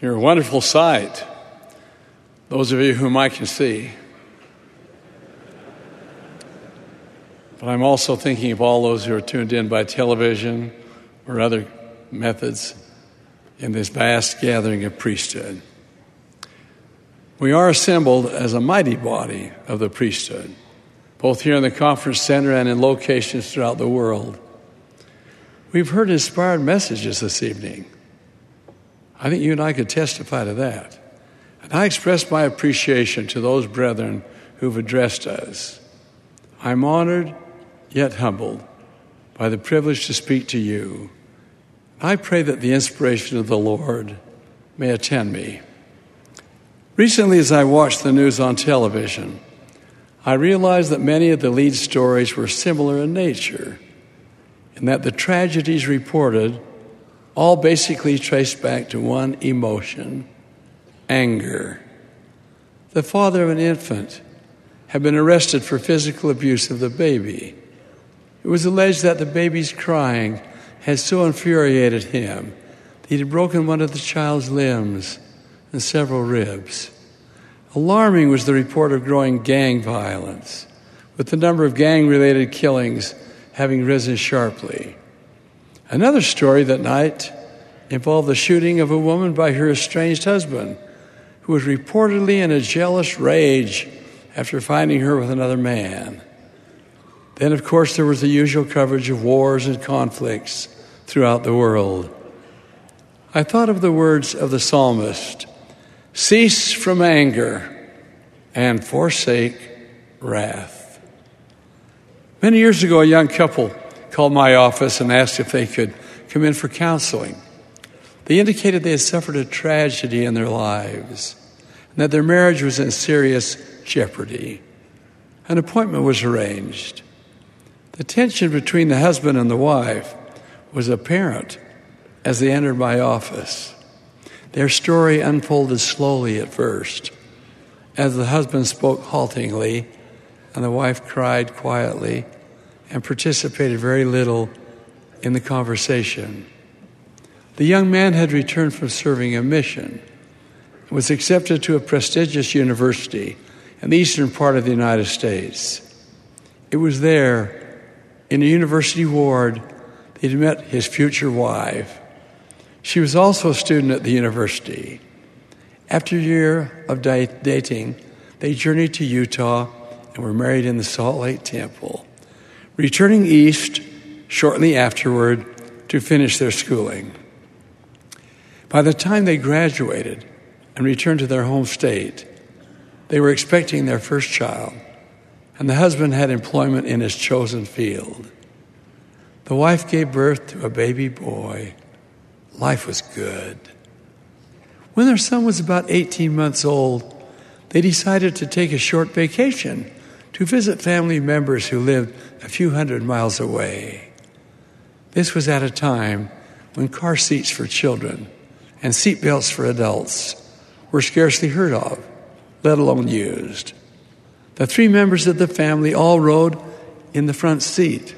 You're a wonderful sight, those of you whom I can see. But I'm also thinking of all those who are tuned in by television or other methods in this vast gathering of priesthood. We are assembled as a mighty body of the priesthood, both here in the conference center and in locations throughout the world. We've heard inspired messages this evening. I think you and I could testify to that. And I express my appreciation to those brethren who've addressed us. I'm honored yet humbled by the privilege to speak to you. I pray that the inspiration of the Lord may attend me. Recently, as I watched the news on television, I realized that many of the lead stories were similar in nature, and that the tragedies reported all basically traced back to one emotion anger. The father of an infant had been arrested for physical abuse of the baby. It was alleged that the baby's crying had so infuriated him that he had broken one of the child's limbs and several ribs. Alarming was the report of growing gang violence, with the number of gang related killings having risen sharply. Another story that night involved the shooting of a woman by her estranged husband, who was reportedly in a jealous rage after finding her with another man. Then, of course, there was the usual coverage of wars and conflicts throughout the world. I thought of the words of the psalmist cease from anger and forsake wrath. Many years ago, a young couple called my office and asked if they could come in for counseling. They indicated they had suffered a tragedy in their lives and that their marriage was in serious jeopardy. An appointment was arranged. The tension between the husband and the wife was apparent as they entered my office. Their story unfolded slowly at first, as the husband spoke haltingly and the wife cried quietly and participated very little in the conversation. The young man had returned from serving a mission and was accepted to a prestigious university in the eastern part of the United States. It was there in a university ward, that he'd met his future wife. She was also a student at the university. After a year of dating, they journeyed to Utah and were married in the Salt Lake Temple, returning east shortly afterward to finish their schooling. By the time they graduated and returned to their home state, they were expecting their first child and the husband had employment in his chosen field. The wife gave birth to a baby boy. Life was good. When their son was about 18 months old, they decided to take a short vacation to visit family members who lived a few hundred miles away. This was at a time when car seats for children and seat belts for adults were scarcely heard of, let alone used. The three members of the family all rode in the front seat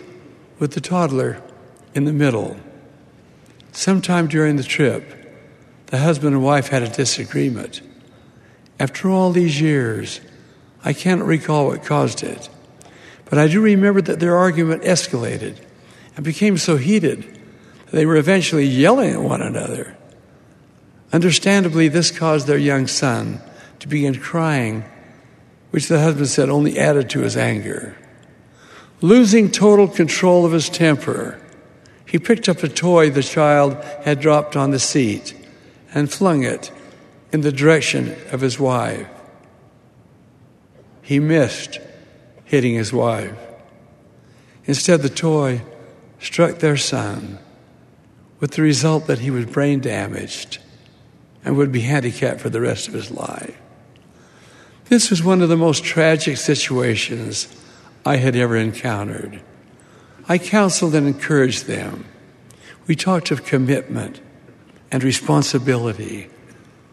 with the toddler in the middle. Sometime during the trip, the husband and wife had a disagreement. After all these years, I cannot recall what caused it, but I do remember that their argument escalated and became so heated that they were eventually yelling at one another. Understandably, this caused their young son to begin crying which the husband said only added to his anger. Losing total control of his temper, he picked up a toy the child had dropped on the seat and flung it in the direction of his wife. He missed hitting his wife. Instead, the toy struck their son, with the result that he was brain damaged and would be handicapped for the rest of his life. This was one of the most tragic situations I had ever encountered. I counseled and encouraged them. We talked of commitment and responsibility,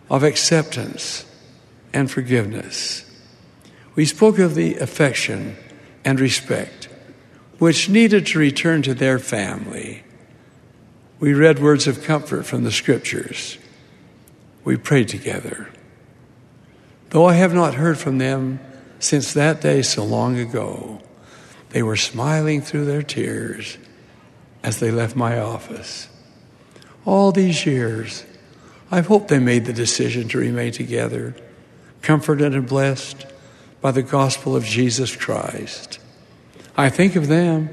of acceptance and forgiveness. We spoke of the affection and respect which needed to return to their family. We read words of comfort from the scriptures we prayed together. Though I have not heard from them since that day so long ago, they were smiling through their tears as they left my office. All these years, I've hoped they made the decision to remain together, comforted and blessed by the gospel of Jesus Christ. I think of them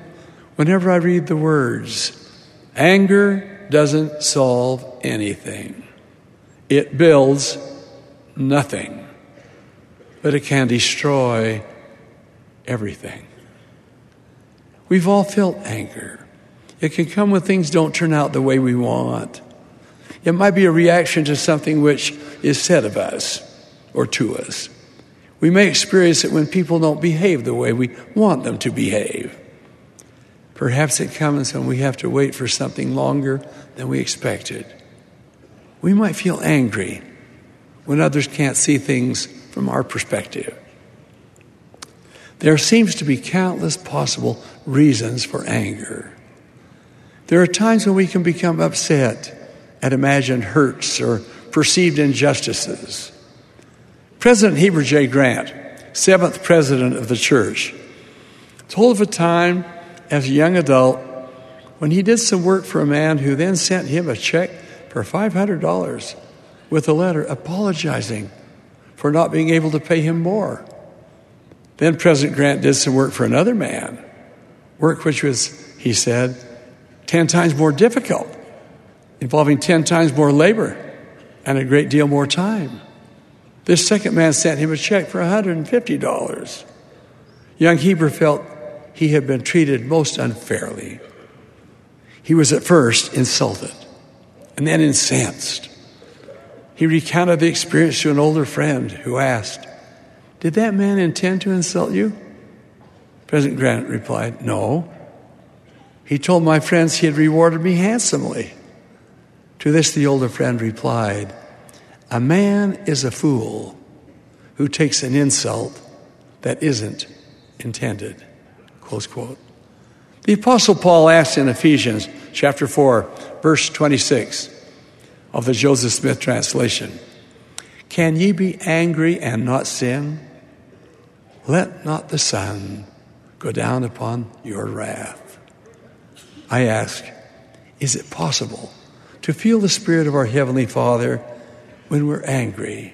whenever I read the words anger doesn't solve anything, it builds nothing, but it can destroy everything. We've all felt anger. It can come when things don't turn out the way we want. It might be a reaction to something which is said of us or to us. We may experience it when people don't behave the way we want them to behave. Perhaps it comes when we have to wait for something longer than we expected. We might feel angry when others can't see things from our perspective. There seems to be countless possible reasons for anger. There are times when we can become upset at imagined hurts or perceived injustices. President Heber J. Grant, seventh president of the church, told of a time as a young adult when he did some work for a man who then sent him a check for $500 with a letter apologizing for not being able to pay him more. Then President Grant did some work for another man, work which was, he said, 10 times more difficult, involving 10 times more labor and a great deal more time. This second man sent him a check for $150. Young Heber felt he had been treated most unfairly. He was at first insulted and then incensed. He recounted the experience to an older friend who asked, Did that man intend to insult you? President Grant replied, No. He told my friends he had rewarded me handsomely. To this, the older friend replied, A man is a fool who takes an insult that isn't intended. Close quote. The Apostle Paul asks in Ephesians chapter 4, verse 26 of the Joseph Smith translation Can ye be angry and not sin? Let not the sun go down upon your wrath. I ask, is it possible to feel the Spirit of our Heavenly Father when we're angry?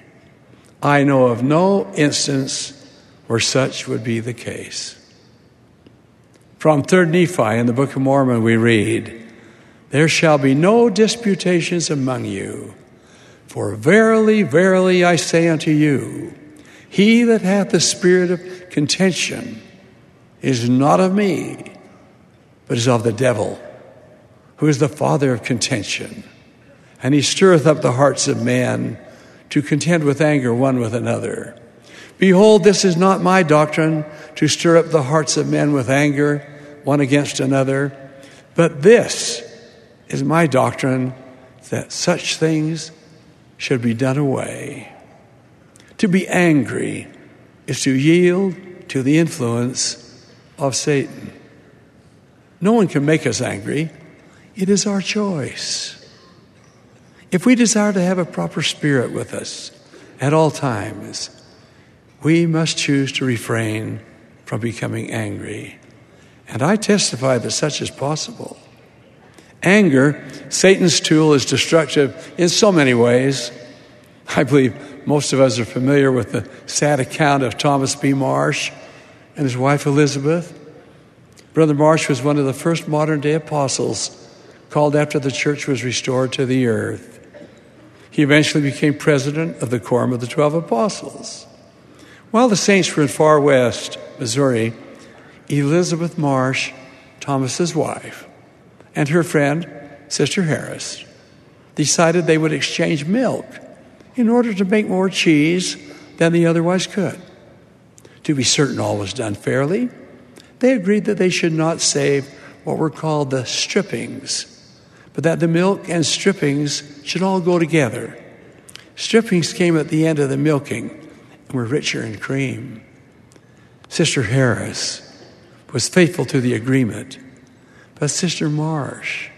I know of no instance where such would be the case. From 3rd Nephi in the Book of Mormon, we read, There shall be no disputations among you, for verily, verily, I say unto you, he that hath the spirit of contention is not of me but is of the devil, who is the father of contention. And he stirreth up the hearts of men to contend with anger one with another. Behold, this is not my doctrine to stir up the hearts of men with anger one against another, but this is my doctrine that such things should be done away. To be angry is to yield to the influence of Satan. No one can make us angry. It is our choice. If we desire to have a proper spirit with us at all times, we must choose to refrain from becoming angry. And I testify that such is possible. Anger, Satan's tool, is destructive in so many ways. I believe most of us are familiar with the sad account of Thomas B. Marsh and his wife Elizabeth. Brother Marsh was one of the first modern day apostles called after the church was restored to the earth. He eventually became president of the Quorum of the Twelve Apostles. While the saints were in far west, Missouri, Elizabeth Marsh, Thomas's wife, and her friend, Sister Harris, decided they would exchange milk in order to make more cheese than they otherwise could. To be certain all was done fairly, they agreed that they should not save what were called the strippings, but that the milk and strippings should all go together. Strippings came at the end of the milking and were richer in cream. Sister Harris was faithful to the agreement, but Sister Marsh,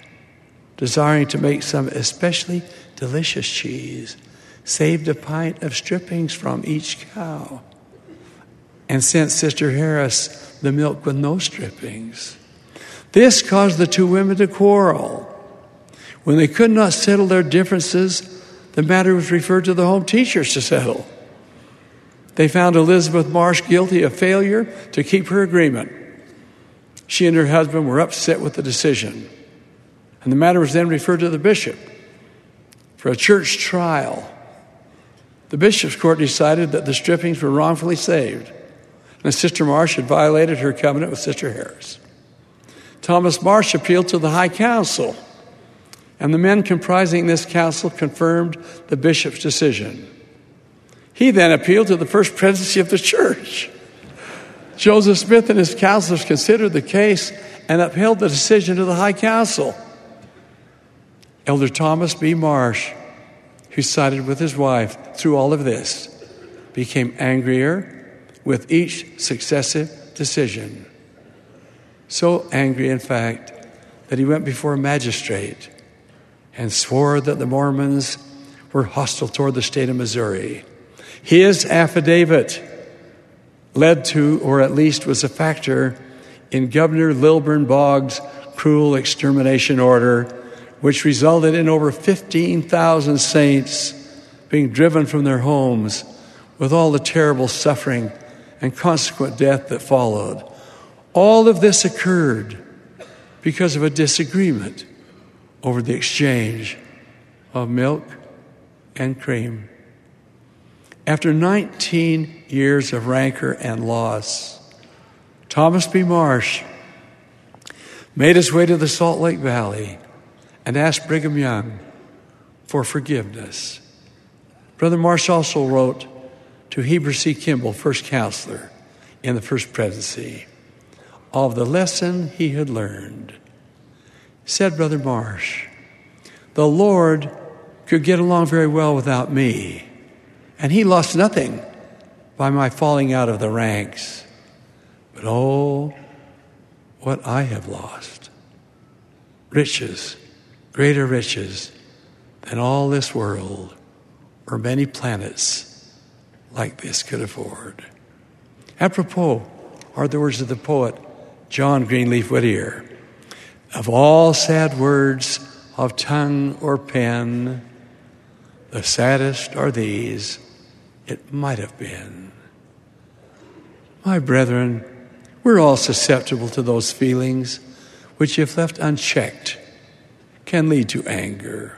desiring to make some especially delicious cheese, saved a pint of strippings from each cow and sent Sister Harris the milk with no strippings. This caused the two women to quarrel. When they could not settle their differences, the matter was referred to the home teachers to settle. They found Elizabeth Marsh guilty of failure to keep her agreement. She and her husband were upset with the decision, and the matter was then referred to the bishop for a church trial. The bishop's court decided that the strippings were wrongfully saved, and Sister Marsh had violated her covenant with Sister Harris. Thomas Marsh appealed to the High Council, and the men comprising this council confirmed the bishop's decision. He then appealed to the first presidency of the church. Joseph Smith and his counselors considered the case and upheld the decision of the High Council. Elder Thomas B. Marsh, who sided with his wife through all of this, became angrier with each successive decision. So angry, in fact, that he went before a magistrate and swore that the Mormons were hostile toward the state of Missouri. His affidavit led to, or at least was a factor, in Governor Lilburn Boggs' cruel extermination order, which resulted in over 15,000 saints being driven from their homes with all the terrible suffering and consequent death that followed. All of this occurred because of a disagreement over the exchange of milk and cream. After 19 years of rancor and loss, Thomas B. Marsh made his way to the Salt Lake Valley and asked Brigham Young for forgiveness. Brother Marsh also wrote to Heber C. Kimball, first counselor in the first presidency, of the lesson he had learned. Said Brother Marsh, the Lord could get along very well without me, and he lost nothing by my falling out of the ranks. But oh, what I have lost riches, greater riches than all this world or many planets like this could afford. Apropos are the words of the poet John Greenleaf Whittier Of all sad words of tongue or pen, the saddest are these, it might have been. My brethren, we're all susceptible to those feelings which, if left unchecked, can lead to anger.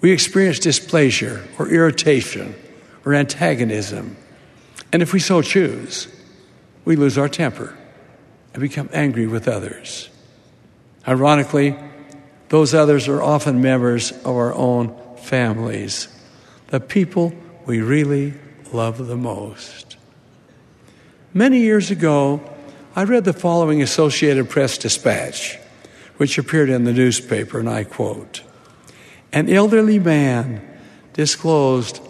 We experience displeasure or irritation or antagonism. And if we so choose, we lose our temper and become angry with others. Ironically, those others are often members of our own families, the people we really love the most. Many years ago, I read the following Associated Press dispatch, which appeared in the newspaper, and I quote An elderly man disclosed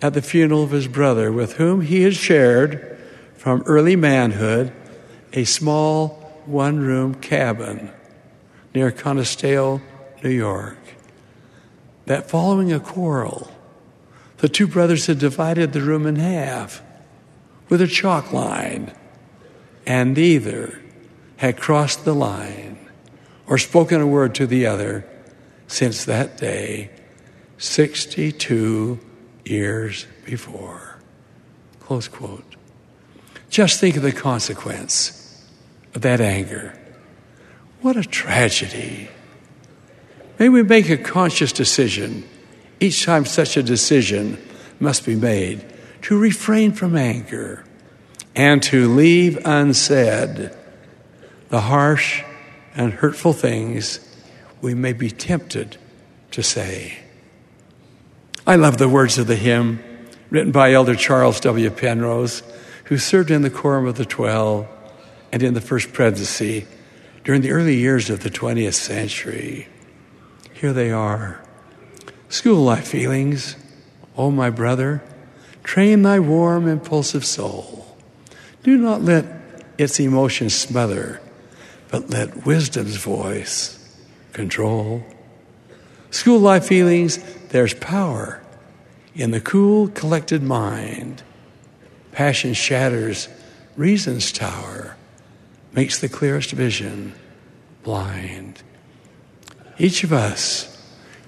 at the funeral of his brother, with whom he had shared from early manhood a small one room cabin near Canisteo, New York, that following a quarrel, the two brothers had divided the room in half with a chalk line, and neither had crossed the line or spoken a word to the other since that day, 62 years before. Close quote. Just think of the consequence of that anger. What a tragedy. May we make a conscious decision each time such a decision must be made to refrain from anger and to leave unsaid the harsh and hurtful things we may be tempted to say. I love the words of the hymn written by Elder Charles W. Penrose, who served in the Quorum of the Twelve and in the First Presidency during the early years of the 20th century. Here they are School life feelings, oh my brother, train thy warm, impulsive soul. Do not let its emotions smother, but let wisdom's voice control. School life feelings, there's power In the cool, collected mind, passion shatters reason's tower, makes the clearest vision blind. Each of us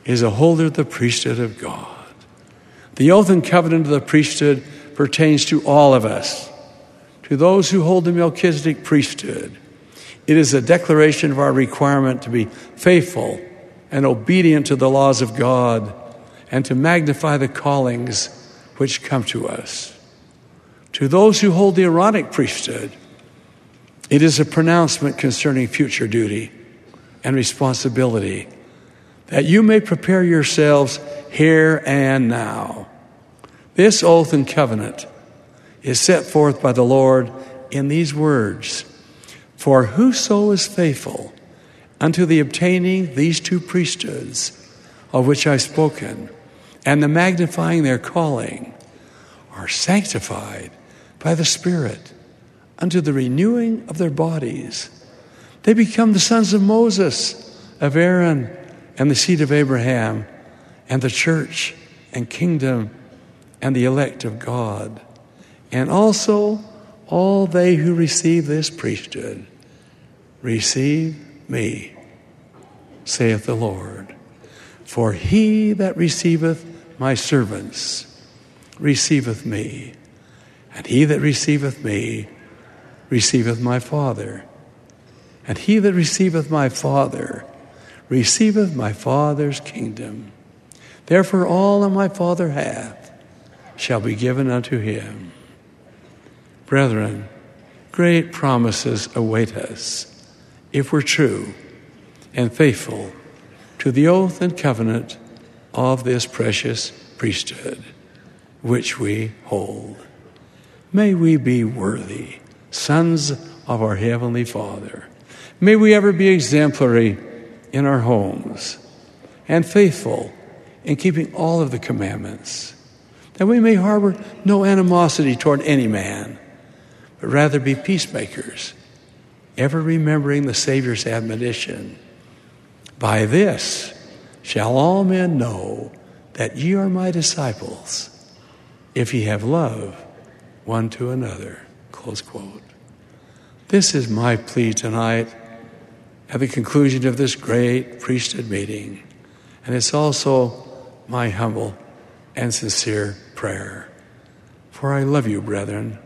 is a holder of the priesthood of God. The oath and covenant of the priesthood pertains to all of us, to those who hold the Melchizedek priesthood. It is a declaration of our requirement to be faithful and obedient to the laws of God and to magnify the callings which come to us. To those who hold the Aaronic priesthood, it is a pronouncement concerning future duty and responsibility that you may prepare yourselves here and now. This oath and covenant is set forth by the Lord in these words For whoso is faithful unto the obtaining these two priesthoods of which I've spoken, and the magnifying their calling, are sanctified by the Spirit unto the renewing of their bodies. They become the sons of Moses, of Aaron, and the seed of Abraham, and the church and kingdom and the elect of God, and also all they who receive this priesthood. Receive me, saith the Lord. For he that receiveth my servants receiveth me, and he that receiveth me receiveth my Father. And he that receiveth my Father receiveth my Father's kingdom. Therefore, all that my Father hath shall be given unto him. Brethren, great promises await us if we're true and faithful to the oath and covenant of this precious priesthood which we hold. May we be worthy sons of our Heavenly Father. May we ever be exemplary in our homes and faithful in keeping all of the commandments, that we may harbor no animosity toward any man, but rather be peacemakers, ever remembering the Savior's admonition By this shall all men know that ye are my disciples, if ye have love one to another. Close quote. This is my plea tonight at the conclusion of this great priesthood meeting. And it's also my humble and sincere prayer. For I love you, brethren,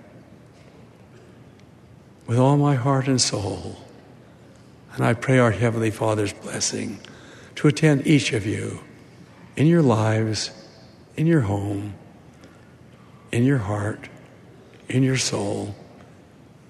with all my heart and soul. And I pray our Heavenly Father's blessing to attend each of you in your lives, in your home, in your heart in your soul.